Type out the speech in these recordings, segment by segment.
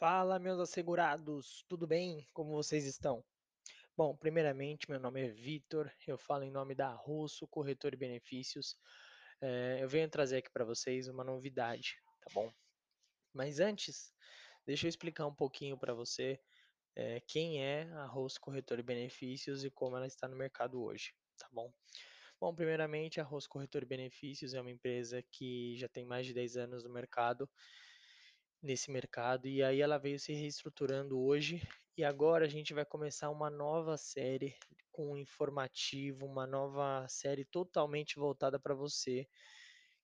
Fala, meus assegurados, tudo bem? Como vocês estão? Bom, primeiramente, meu nome é Vitor, eu falo em nome da Russo Corretor e Benefícios. Eh, eu venho trazer aqui para vocês uma novidade, tá bom? Mas antes, deixa eu explicar um pouquinho para você, eh, quem é a Russo Corretor e Benefícios e como ela está no mercado hoje, tá bom? Bom, primeiramente, a Russo Corretor e Benefícios é uma empresa que já tem mais de 10 anos no mercado nesse mercado, e aí ela veio se reestruturando hoje, e agora a gente vai começar uma nova série com um informativo, uma nova série totalmente voltada para você,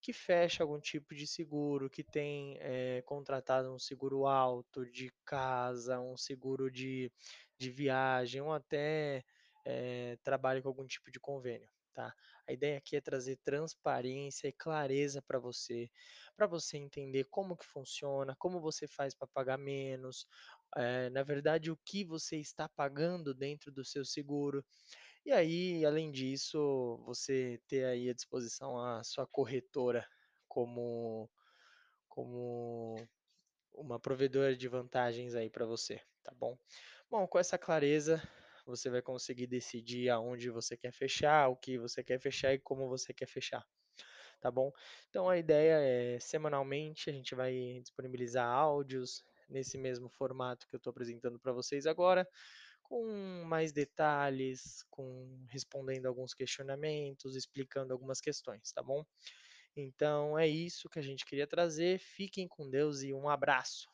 que fecha algum tipo de seguro, que tem, eh, contratado um seguro alto de casa, um seguro de de viagem ou até, eh, trabalha com algum tipo de convênio, tá. A ideia aqui é trazer transparência e clareza para você, para você entender como que funciona, como você faz para pagar menos, eh, na verdade o que você está pagando dentro do seu seguro. E aí, além disso, você ter aí à disposição a sua corretora como como uma provedora de vantagens aí para você, tá bom? Bom, com essa clareza, você vai conseguir decidir aonde você quer fechar, o que você quer fechar e como você quer fechar, tá bom? Então a ideia é, semanalmente, a gente vai disponibilizar áudios nesse mesmo formato que eu estou apresentando para vocês agora, com mais detalhes, com respondendo alguns questionamentos, explicando algumas questões, tá bom? Então é isso que a gente queria trazer. Fiquem com Deus e um abraço.